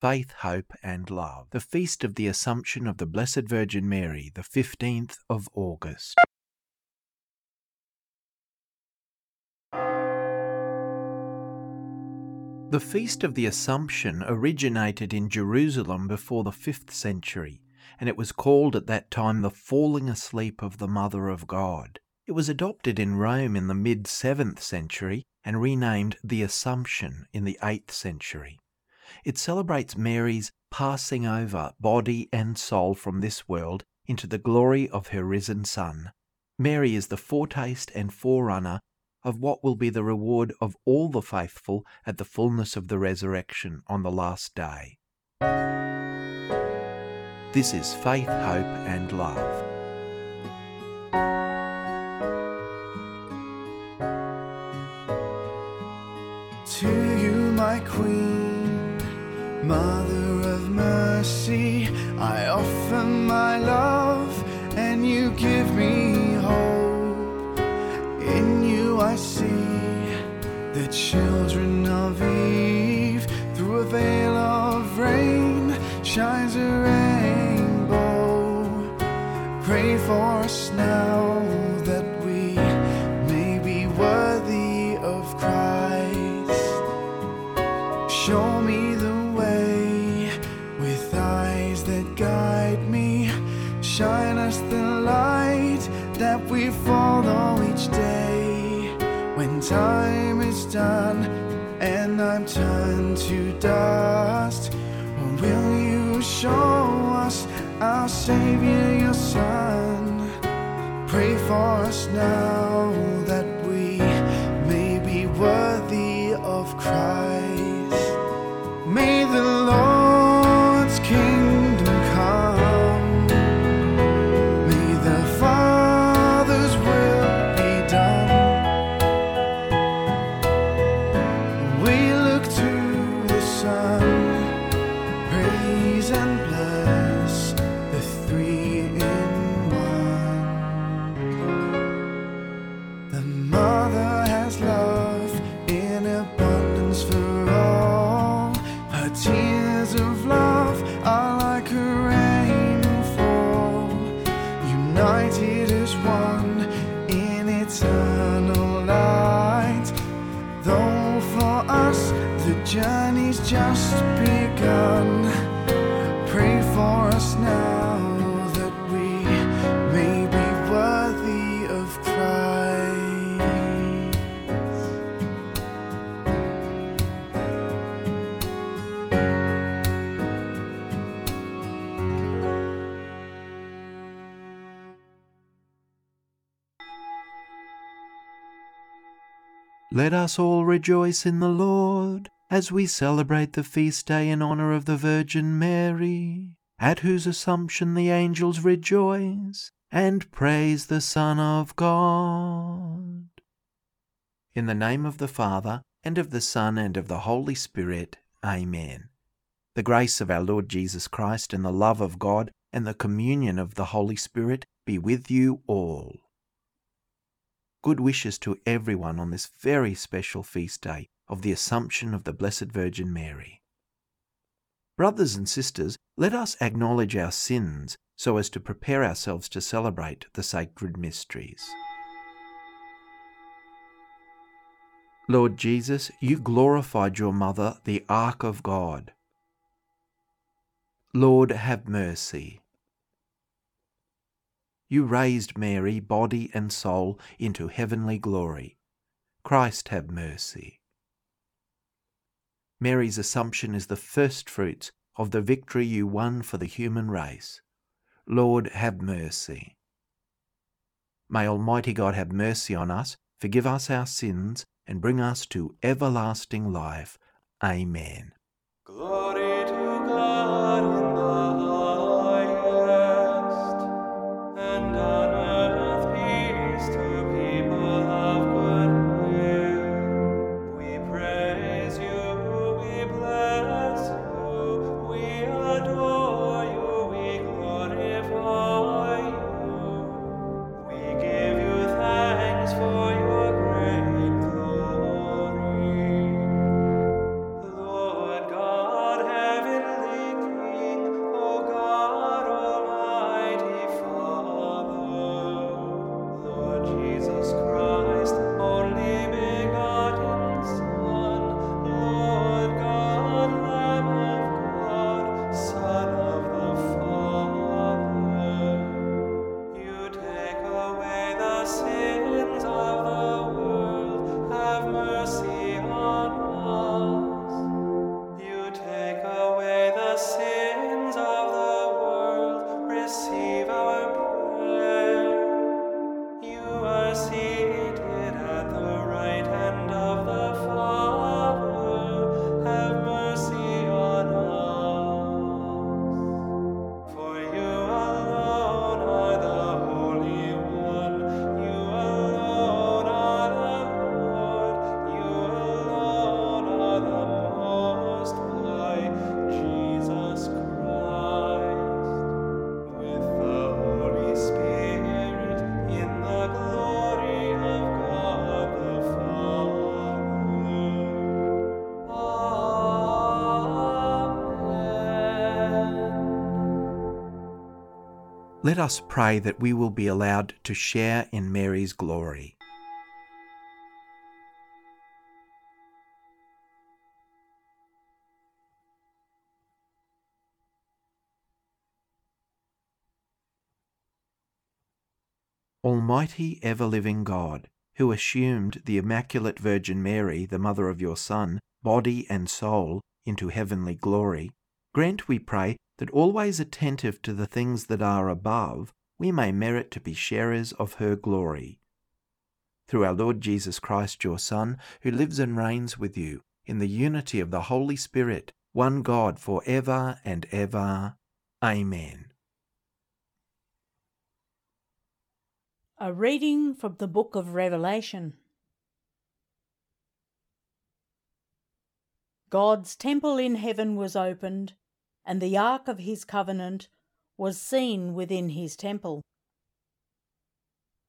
Faith, Hope and Love, the Feast of the Assumption of the Blessed Virgin Mary, the 15th of August. The Feast of the Assumption originated in Jerusalem before the 5th century, and it was called at that time the falling asleep of the Mother of God. It was adopted in Rome in the mid 7th century and renamed the Assumption in the 8th century. It celebrates Mary's passing over body and soul from this world into the glory of her risen Son. Mary is the foretaste and forerunner of what will be the reward of all the faithful at the fullness of the resurrection on the last day. This is Faith, Hope and Love. To you, my Queen, Mother of Mercy, I offer my love and you give me hope. In you, I see the children of Eve. Through a veil of rain shines a rainbow. Pray for us now and to dust, will you show us our Savior, your Son? Pray for us now journey's just begun, pray for us now that we may be worthy of Christ. Let us all rejoice in the Lord as we celebrate the feast day in honour of the Virgin Mary, at whose Assumption the angels rejoice and praise the Son of God. In the name of the Father, and of the Son, and of the Holy Spirit. Amen. The grace of our Lord Jesus Christ, and the love of God, and the communion of the Holy Spirit be with you all. Good wishes to everyone on this very special feast day of the Assumption of the Blessed Virgin Mary. Brothers and sisters, let us acknowledge our sins so as to prepare ourselves to celebrate the sacred mysteries. Lord Jesus, you glorified your mother, the Ark of God. Lord, have mercy. You raised Mary, body and soul, into heavenly glory. Christ, have mercy. Mary's Assumption is the first fruits of the victory you won for the human race. Lord, have mercy. May Almighty God have mercy on us, forgive us our sins, and bring us to everlasting life. Amen. Glory Let us pray that we will be allowed to share in Mary's glory. Almighty ever living God, who assumed the Immaculate Virgin Mary, the mother of your Son, body and soul, into heavenly glory, grant, we pray, that always attentive to the things that are above, we may merit to be sharers of her glory. Through our Lord Jesus Christ, your Son, who lives and reigns with you in the unity of the Holy Spirit, one God for ever and ever. Amen. A reading from the book of Revelation. God's temple in heaven was opened, and the ark of his covenant was seen within his temple.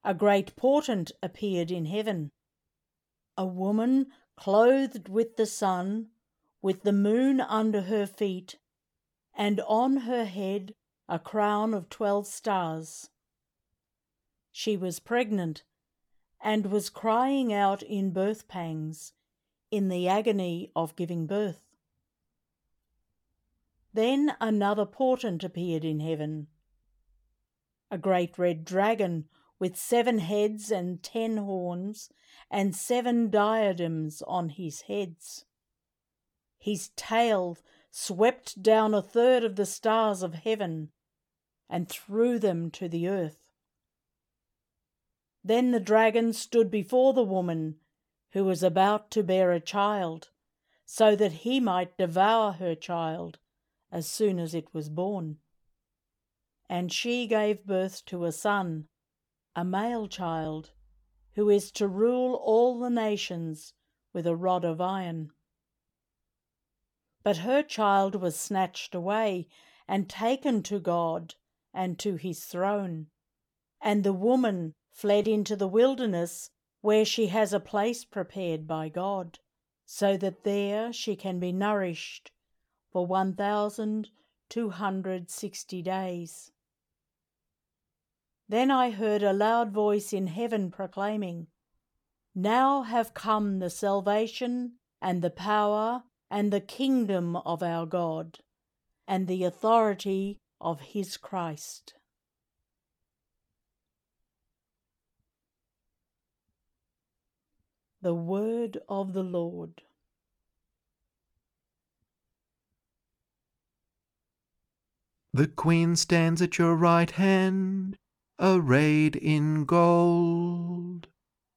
A great portent appeared in heaven a woman clothed with the sun, with the moon under her feet, and on her head a crown of twelve stars. She was pregnant and was crying out in birth pangs, in the agony of giving birth. Then another portent appeared in heaven a great red dragon with seven heads and ten horns, and seven diadems on his heads. His tail swept down a third of the stars of heaven and threw them to the earth. Then the dragon stood before the woman who was about to bear a child, so that he might devour her child as soon as it was born. And she gave birth to a son, a male child, who is to rule all the nations with a rod of iron. But her child was snatched away and taken to God and to his throne. And the woman fled into the wilderness where she has a place prepared by God, so that there she can be nourished for 1,260 days. Then I heard a loud voice in heaven proclaiming, Now have come the salvation and the power and the kingdom of our God and the authority of his Christ. The word of the Lord. The Queen stands at your right hand, arrayed in gold.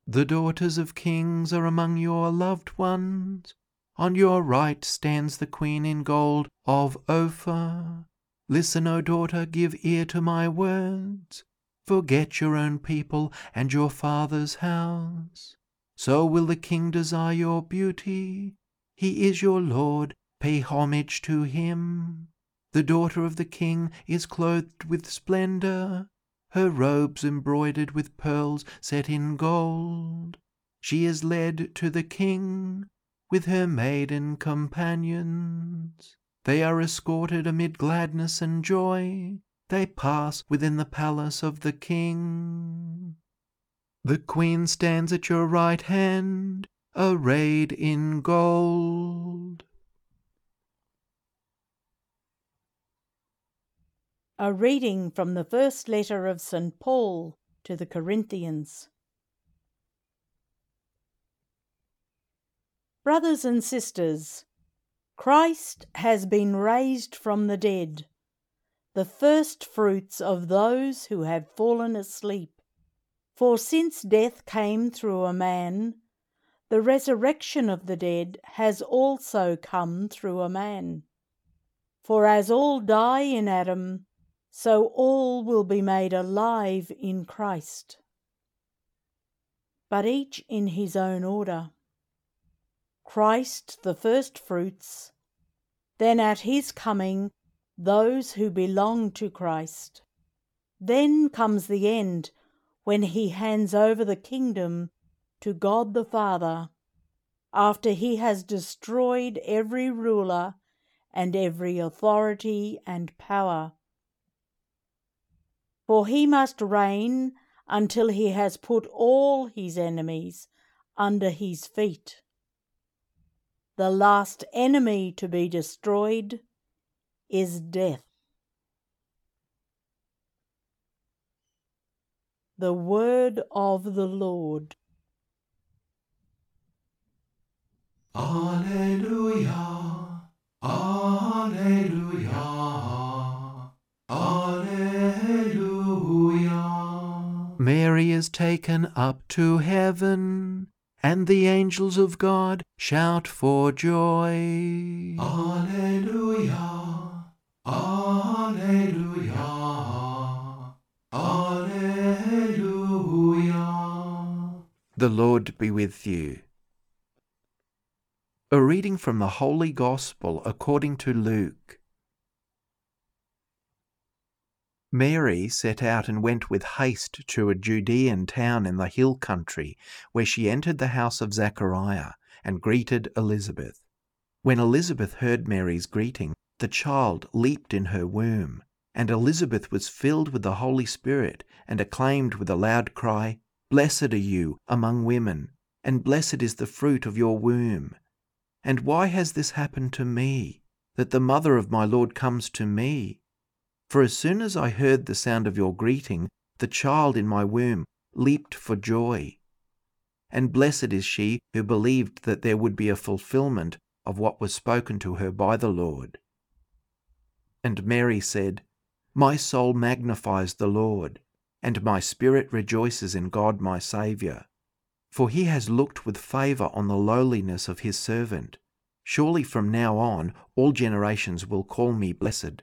The daughters of kings are among your loved ones. On your right stands the Queen in gold of Ophir. Listen, O daughter, give ear to my words. Forget your own people and your father's house. So will the king desire your beauty. He is your lord, pay homage to him. The daughter of the king is clothed with splendour, her robes embroidered with pearls set in gold. She is led to the king with her maiden companions. They are escorted amid gladness and joy. They pass within the palace of the king. The queen stands at your right hand, arrayed in gold. A reading from the first letter of St. Paul to the Corinthians. Brothers and sisters, Christ has been raised from the dead, the first fruits of those who have fallen asleep. For since death came through a man, the resurrection of the dead has also come through a man. For as all die in Adam, so all will be made alive in Christ. But each in his own order. Christ the firstfruits, then at his coming those who belong to Christ. Then comes the end when he hands over the kingdom to God the Father, after he has destroyed every ruler and every authority and power. For he must reign until he has put all his enemies under his feet. The last enemy to be destroyed is death. The word of the Lord. Alleluia, Alleluia, Mary is taken up to heaven, and the angels of God shout for joy. Alleluia, Alleluia, Alleluia. The Lord be with you. A reading from the Holy Gospel according to Luke. Mary set out and went with haste to a Judean town in the hill country, where she entered the house of Zachariah and greeted Elizabeth. When Elizabeth heard Mary's greeting, the child leaped in her womb, and Elizabeth was filled with the Holy Spirit and acclaimed with a loud cry, Blessed are you among women, and blessed is the fruit of your womb. And why has this happened to me, that the mother of my Lord comes to me? For as soon as I heard the sound of your greeting, the child in my womb leaped for joy. And blessed is she who believed that there would be a fulfillment of what was spoken to her by the Lord. And Mary said, My soul magnifies the Lord, and my spirit rejoices in God my Saviour for he has looked with favour on the lowliness of his servant. Surely from now on all generations will call me blessed.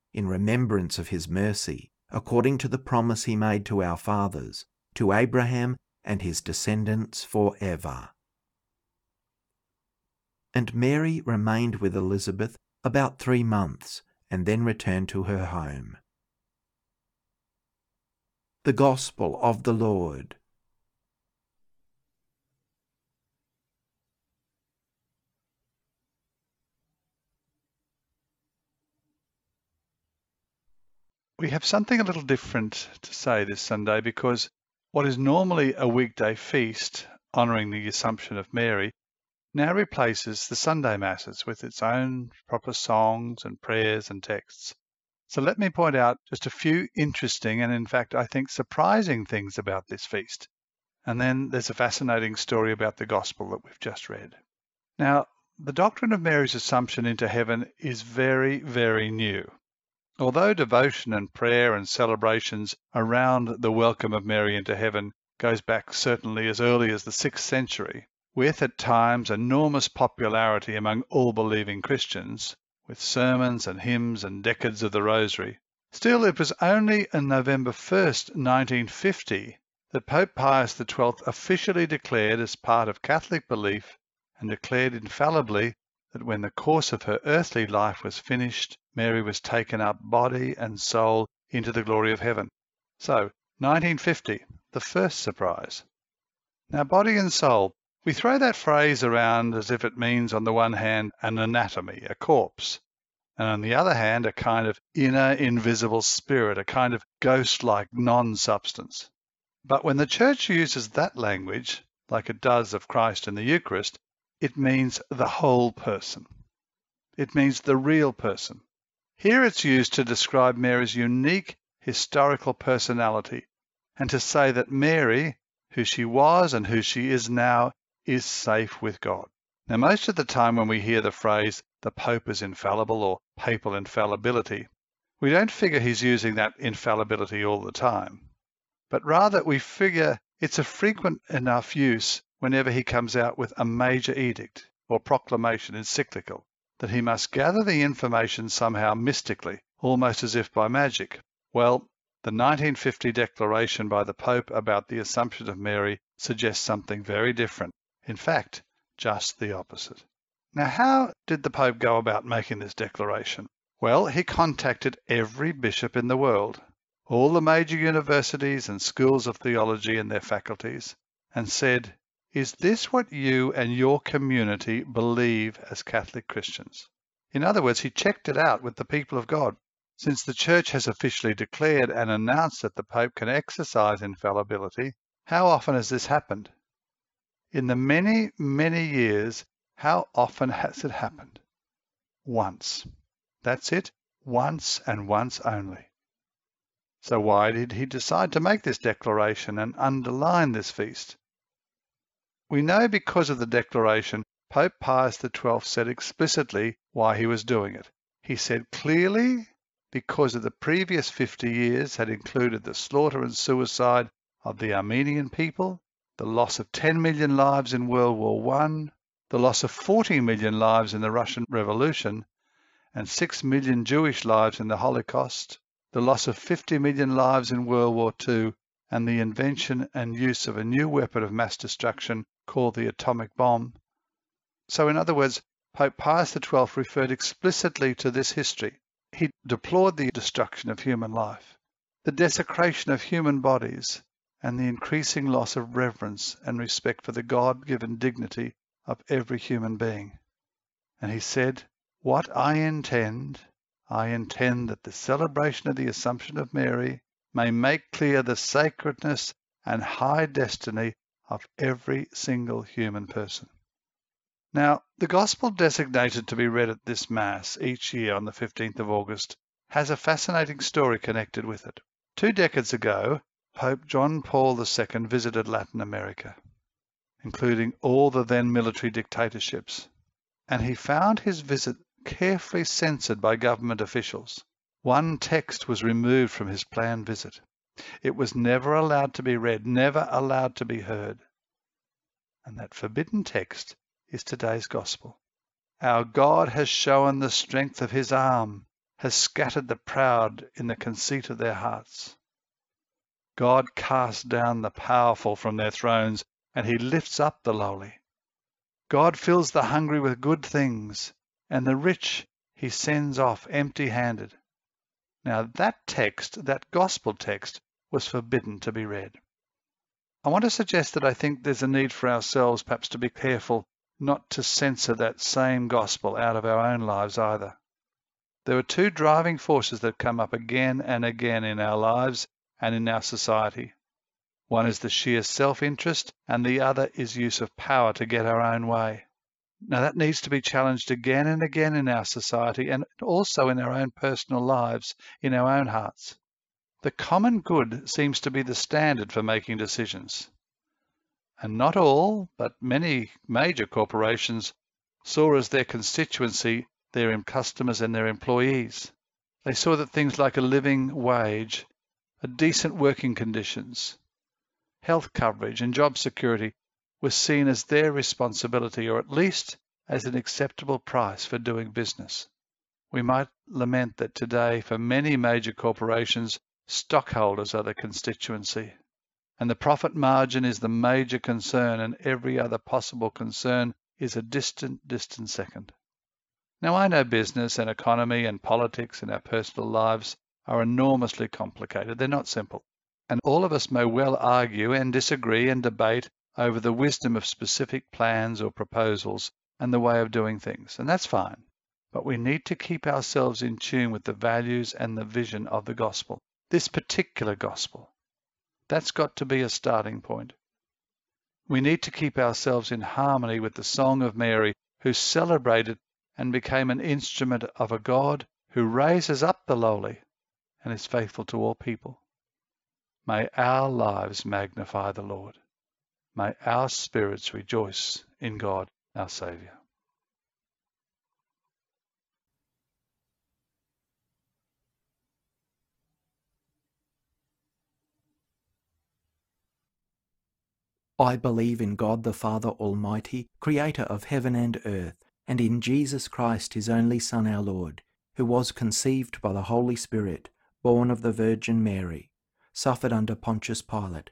in remembrance of his mercy, according to the promise he made to our fathers, to Abraham and his descendants for ever. And Mary remained with Elizabeth about three months and then returned to her home. The Gospel of the Lord. We have something a little different to say this Sunday because what is normally a weekday feast honouring the Assumption of Mary now replaces the Sunday Masses with its own proper songs and prayers and texts. So let me point out just a few interesting and, in fact, I think surprising things about this feast. And then there's a fascinating story about the Gospel that we've just read. Now, the doctrine of Mary's Assumption into heaven is very, very new. Although devotion and prayer and celebrations around the welcome of Mary into heaven goes back certainly as early as the 6th century, with at times enormous popularity among all believing Christians, with sermons and hymns and decades of the Rosary, still it was only on November 1st, 1950, that Pope Pius XII officially declared as part of Catholic belief and declared infallibly that when the course of her earthly life was finished, Mary was taken up body and soul into the glory of heaven. So, 1950, the first surprise. Now, body and soul, we throw that phrase around as if it means, on the one hand, an anatomy, a corpse, and on the other hand, a kind of inner invisible spirit, a kind of ghost like non substance. But when the church uses that language, like it does of Christ in the Eucharist, it means the whole person. It means the real person. Here it's used to describe Mary's unique historical personality and to say that Mary, who she was and who she is now, is safe with God. Now, most of the time when we hear the phrase, the Pope is infallible or papal infallibility, we don't figure he's using that infallibility all the time, but rather we figure it's a frequent enough use whenever he comes out with a major edict or proclamation encyclical that he must gather the information somehow mystically, almost as if by magic. Well, The 1950 declaration by the Pope about the Assumption of Mary suggests something very different. In fact, just the opposite. Now, how did the Pope go about making this declaration? Well, he contacted every bishop in the world, all the major universities and schools of theology and their faculties, and said, Is this what you and your community believe as Catholic Christians? In other words, he checked it out with the people of God. Since the Church has officially declared and announced that the Pope can exercise infallibility, how often has this happened? In the many, many years, how often has it happened? Once. That's it, once and once only. So why did he decide to make this declaration and underline this feast? We know because of the declaration, Pope Pius XII said explicitly why he was doing it. He said clearly because of the previous 50 years had included the slaughter and suicide of the Armenian people, the loss of 10 million lives in World War I, the loss of 40 million lives in the Russian Revolution, and 6 million Jewish lives in the Holocaust, the loss of 50 million lives in World War II, and the invention and use of a new weapon of mass destruction called the atomic bomb. So, in other words, Pope Pius XII referred explicitly to this history. He deplored the destruction of human life, the desecration of human bodies, and the increasing loss of reverence and respect for the God given dignity of every human being. And he said, What I intend, I intend that the celebration of the Assumption of Mary may make clear the sacredness and high destiny of every single human person. Now, the Gospel designated to be read at this Mass each year on the 15th of August has a fascinating story connected with it. Two decades ago, Pope John Paul II visited Latin America, including all the then military dictatorships, and he found his visit carefully censored by government officials. One text was removed from his planned visit. It was never allowed to be read, never allowed to be heard. And that forbidden text is today's gospel. Our God has shown the strength of his arm, has scattered the proud in the conceit of their hearts. God casts down the powerful from their thrones, and he lifts up the lowly. God fills the hungry with good things, and the rich he sends off empty handed. Now, that text, that gospel text, was forbidden to be read. I want to suggest that I think there's a need for ourselves perhaps to be careful not to censor that same gospel out of our own lives either. There are two driving forces that come up again and again in our lives and in our society. One is the sheer self interest, and the other is use of power to get our own way. Now, that needs to be challenged again and again in our society and also in our own personal lives, in our own hearts. The common good seems to be the standard for making decisions and not all, but many major corporations saw as their constituency their customers and their employees. They saw that things like a living wage, a decent working conditions, health coverage and job security were seen as their responsibility or at least as an acceptable price for doing business. We might lament that today for many major corporations, stockholders are the constituency and the profit margin is the major concern, and every other possible concern is a distant, distant second. Now, I know business and economy and politics and our personal lives are enormously complicated. They're not simple. And all of us may well argue and disagree and debate over the wisdom of specific plans or proposals and the way of doing things, and that's fine. But we need to keep ourselves in tune with the values and the vision of the gospel, this particular gospel. That's got to be a starting point. We need to keep ourselves in harmony with the Song of Mary, who celebrated and became an instrument of a God who raises up the lowly and is faithful to all people. May our lives magnify the Lord. May our spirits rejoice in God, our Saviour. I believe in God the Father Almighty, creator of heaven and earth, and in Jesus Christ, his only Son, our Lord, who was conceived by the Holy Spirit, born of the Virgin Mary, suffered under Pontius Pilate,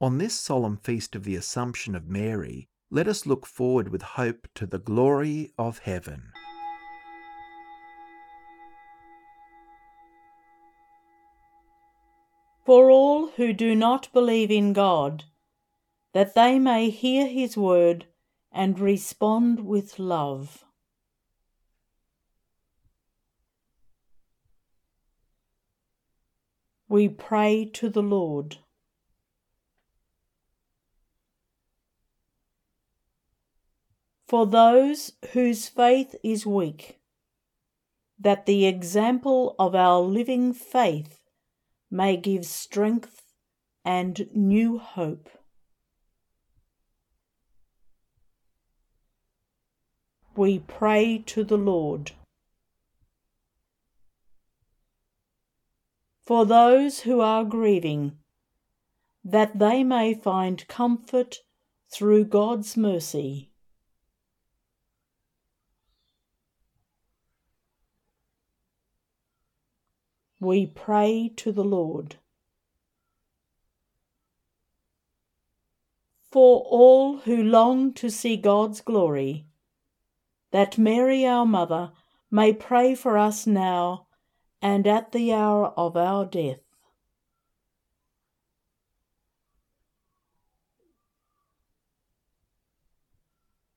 On this solemn feast of the Assumption of Mary, let us look forward with hope to the glory of heaven. For all who do not believe in God, that they may hear his word and respond with love. We pray to the Lord. For those whose faith is weak, that the example of our living faith may give strength and new hope. We pray to the Lord. For those who are grieving, that they may find comfort through God's mercy. We pray to the Lord. For all who long to see God's glory, that Mary our Mother may pray for us now and at the hour of our death.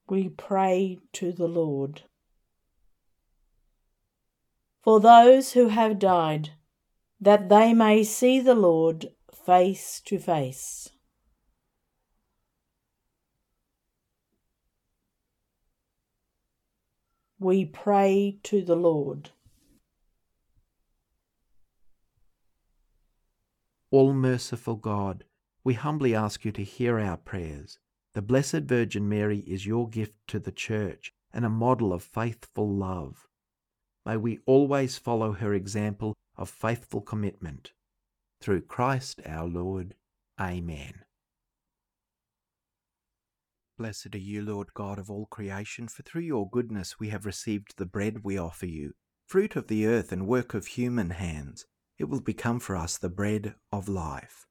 We pray to the Lord. For those who have died, that they may see the Lord face to face. We pray to the Lord. All merciful God, we humbly ask you to hear our prayers. The Blessed Virgin Mary is your gift to the Church and a model of faithful love. May we always follow her example of faithful commitment. Through Christ our Lord. Amen. Blessed are you, Lord God of all creation, for through your goodness we have received the bread we offer you, fruit of the earth and work of human hands it will become for us the bread of life.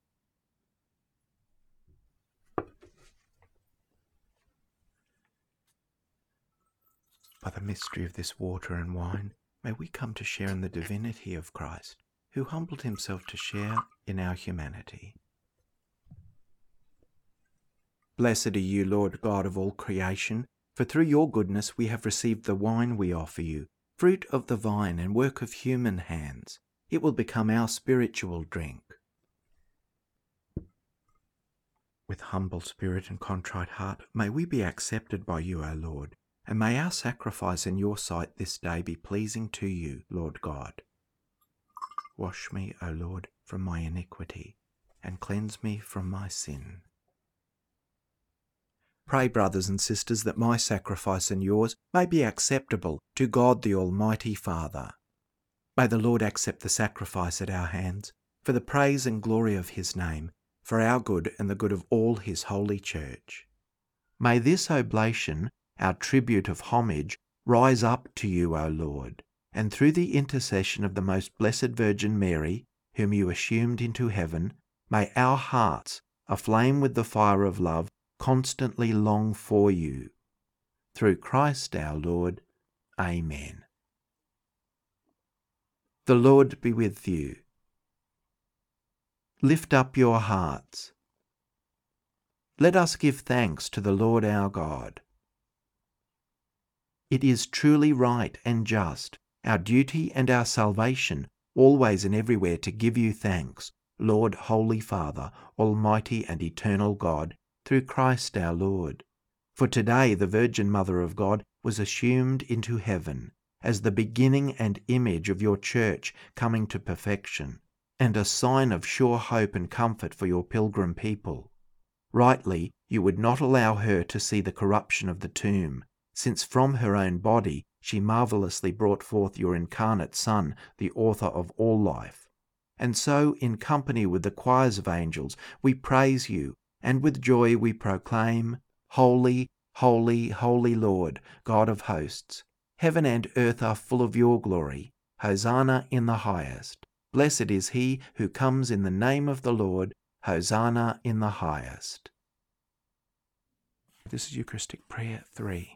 By the mystery of this water and wine, may we come to share in the divinity of Christ, who humbled himself to share in our humanity. Blessed are you, Lord God of all creation, for through your goodness we have received the wine we offer you, fruit of the vine and work of human hands it will become our spiritual drink. With humble spirit and contrite heart, may we be accepted by you, O Lord, and may our sacrifice in your sight this day be pleasing to you, Lord God. Wash me, O Lord, from my iniquity, and cleanse me from my sin. Pray, brothers and sisters, that my sacrifice and yours may be acceptable to God the Almighty Father. May the Lord accept the sacrifice at our hands, for the praise and glory of his name, for our good and the good of all his holy church. May this oblation, our tribute of homage, rise up to you, O Lord, and through the intercession of the most blessed Virgin Mary, whom you assumed into heaven, may our hearts, aflame with the fire of love, constantly long for you. Through Christ our Lord. Amen. The Lord be with you. Lift up your hearts. Let us give thanks to the Lord our God. It is truly right and just, our duty and our salvation, always and everywhere to give you thanks, Lord, Holy Father, Almighty and Eternal God, through Christ our Lord. For today the Virgin Mother of God was assumed into heaven as the beginning and image of your church coming to perfection. and a sign of sure hope and comfort for your pilgrim people. Rightly, you would not allow her to see the corruption of the tomb, since from her own body she marvellously brought forth your incarnate Son, the author of all life. And so, in company with the choirs of angels, we praise you, and with joy we proclaim, Holy, holy, holy Lord, God of hosts. Heaven and earth are full of your glory. Hosanna in the highest. Blessed is he who comes in the name of the Lord. Hosanna in the highest. This is Eucharistic Prayer 3.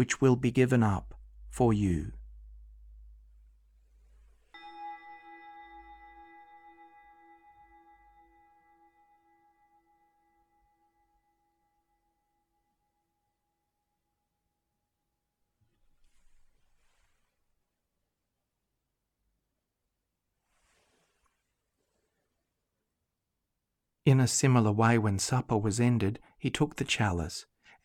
which will be given up for you. In a similar way, when supper was ended, he took the chalice,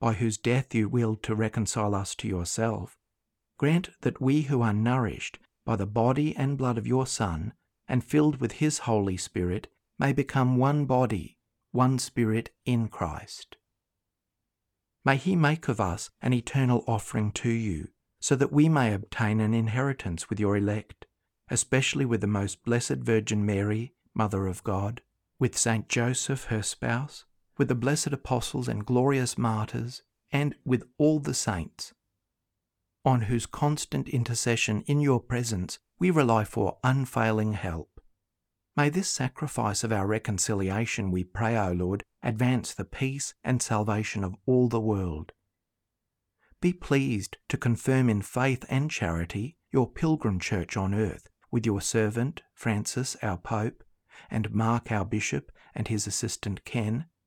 by whose death you willed to reconcile us to yourself, grant that we who are nourished by the body and blood of your Son, and filled with his Holy Spirit, may become one body, one Spirit in Christ. May he make of us an eternal offering to you, so that we may obtain an inheritance with your elect, especially with the most blessed Virgin Mary, Mother of God, with Saint Joseph, her spouse, with the blessed apostles and glorious martyrs, and with all the saints, on whose constant intercession in your presence we rely for unfailing help. May this sacrifice of our reconciliation, we pray, O Lord, advance the peace and salvation of all the world. Be pleased to confirm in faith and charity your pilgrim church on earth, with your servant, Francis, our Pope, and Mark, our Bishop, and his assistant Ken,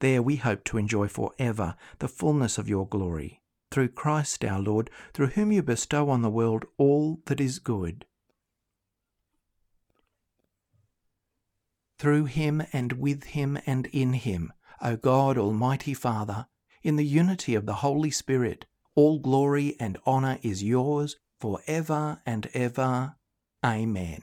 There we hope to enjoy for ever the fullness of your glory, through Christ our Lord, through whom you bestow on the world all that is good. through him and with him and in him, O God, Almighty Father, in the unity of the Holy Spirit, all glory and honour is yours for ever and ever. Amen.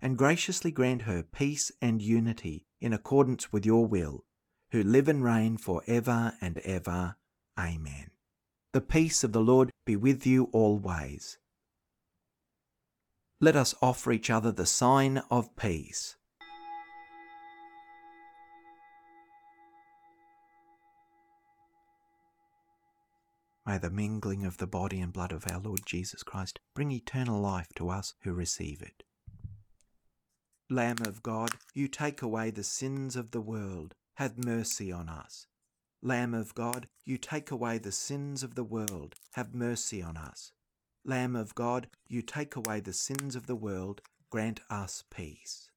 and graciously grant her peace and unity in accordance with your will, who live and reign for ever and ever. Amen. The peace of the Lord be with you always. Let us offer each other the sign of peace. May the mingling of the body and blood of our Lord Jesus Christ bring eternal life to us who receive it. Lamb of God, you take away the sins of the world, have mercy on us. Lamb of God, you take away the sins of the world, have mercy on us. Lamb of God, you take away the sins of the world, grant us peace.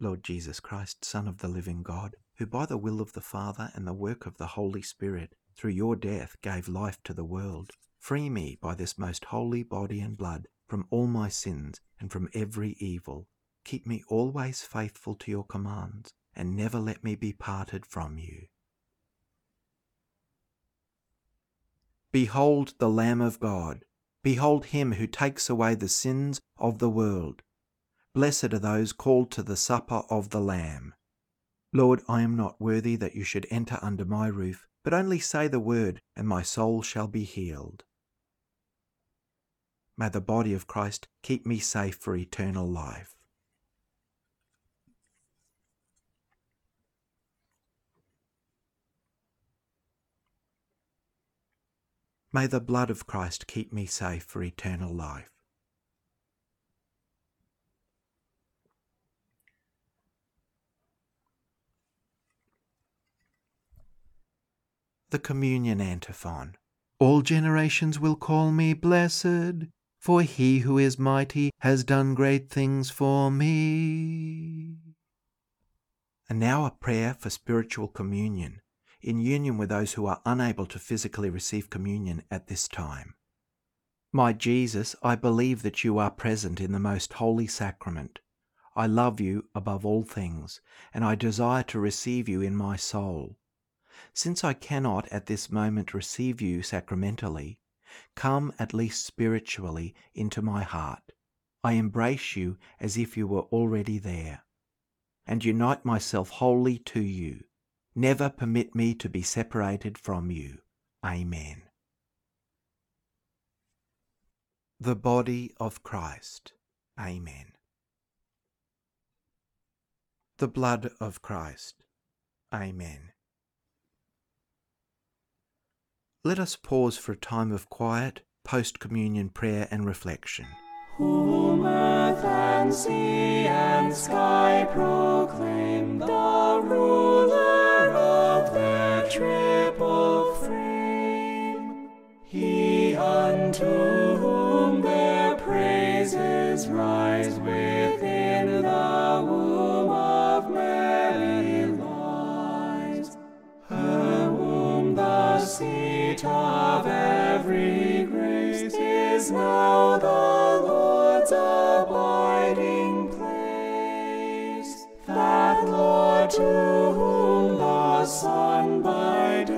Lord Jesus Christ, Son of the living God, who by the will of the Father and the work of the Holy Spirit, through your death gave life to the world, free me by this most holy body and blood from all my sins and from every evil. Keep me always faithful to your commands, and never let me be parted from you. Behold the Lamb of God. Behold him who takes away the sins of the world. Blessed are those called to the supper of the Lamb. Lord, I am not worthy that you should enter under my roof, but only say the word, and my soul shall be healed. May the body of Christ keep me safe for eternal life. May the blood of Christ keep me safe for eternal life. the Communion Antiphon. All generations will call me blessed, for he who is mighty has done great things for me. And now a prayer for spiritual communion, in union with those who are unable to physically receive communion at this time. My Jesus, I believe that you are present in the most holy sacrament. I love you above all things, and I desire to receive you in my soul. Since I cannot at this moment receive you sacramentally, come at least spiritually into my heart. I embrace you as if you were already there, and unite myself wholly to you. Never permit me to be separated from you. Amen. The body of Christ. Amen. The blood of Christ. Amen. Let us pause for a time of quiet, post communion prayer and reflection. Whom earth and sea and sky proclaim the ruler of their triple frame. He unto whom their praises rise of every grace is now the Lord's abiding place. That Lord to whom the sun by day,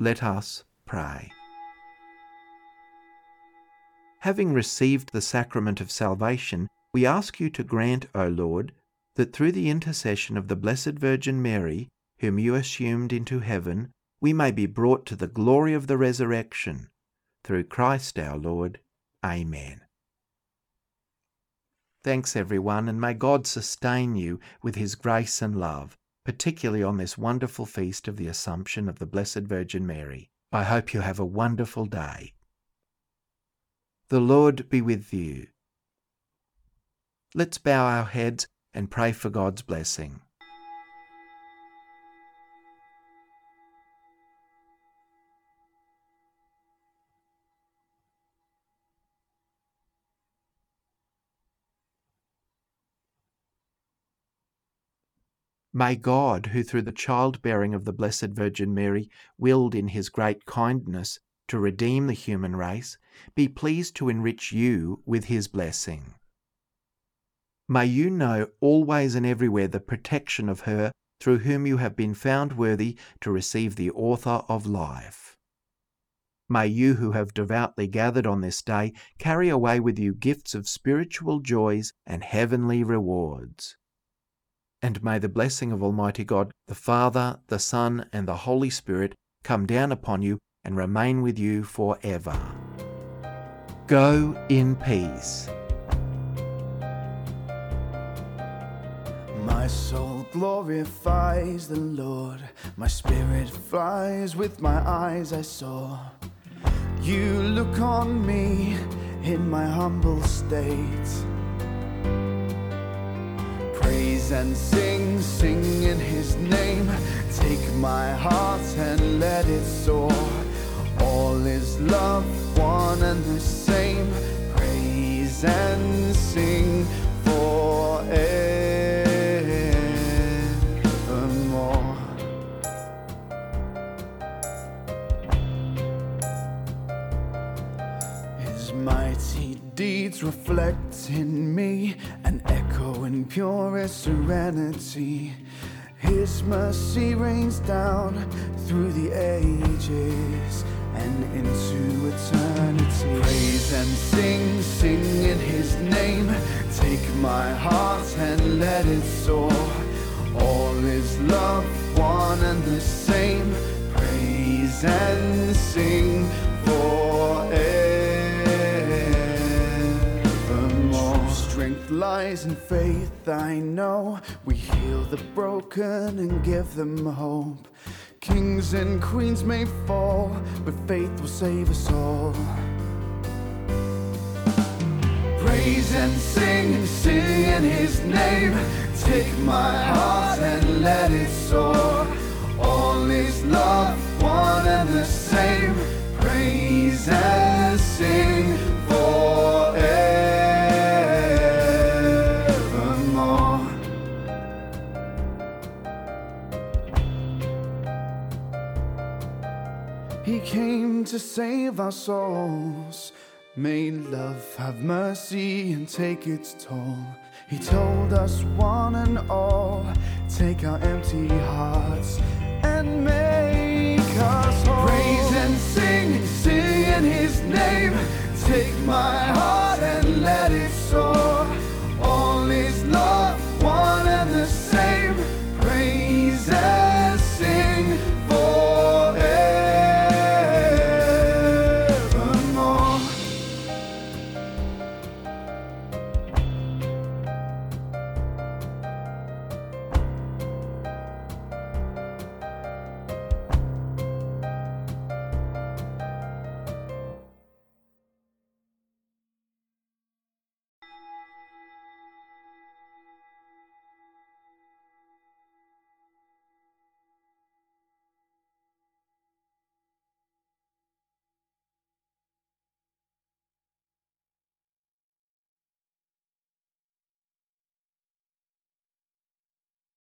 Let us pray. Having received the sacrament of salvation, we ask you to grant, O Lord, that through the intercession of the Blessed Virgin Mary, whom you assumed into heaven, we may be brought to the glory of the resurrection. Through Christ our Lord. Amen. Thanks, everyone, and may God sustain you with his grace and love, particularly on this wonderful feast of the Assumption of the Blessed Virgin Mary. I hope you have a wonderful day. The Lord be with you. Let's bow our heads and pray for God's blessing. May God, who through the childbearing of the Blessed Virgin Mary willed in his great kindness to redeem the human race, be pleased to enrich you with his blessing. May you know always and everywhere the protection of her through whom you have been found worthy to receive the author of life. May you who have devoutly gathered on this day carry away with you gifts of spiritual joys and heavenly rewards. And may the blessing of Almighty God, the Father, the Son, and the Holy Spirit come down upon you and remain with you for ever. Go in peace. My soul glorifies the Lord. My spirit flies with my eyes I saw. You look on me in my humble state. Praise and sing, sing in his name. Take my heart and let it soar. All is love, one and the same. Praise and sing forevermore. His mighty deeds reflect in me in purest serenity. His mercy rains down through the ages and into eternity. Praise and sing, sing in His name. Take my heart and let it soar. All is love, one and the same. Praise and sing forevermore. strength lies in faith, I know. We heal the broken and give them hope. Kings and queens may fall, but faith will save us all. Praise and sing and sing in His name. Take my heart and let it soar. All is love, one and the same. Praise and sing for. Save our souls. May love have mercy and take its toll. He told us one and all, take our empty hearts and make us whole. Praise and sing, sing in His name. Take my heart and let it soar.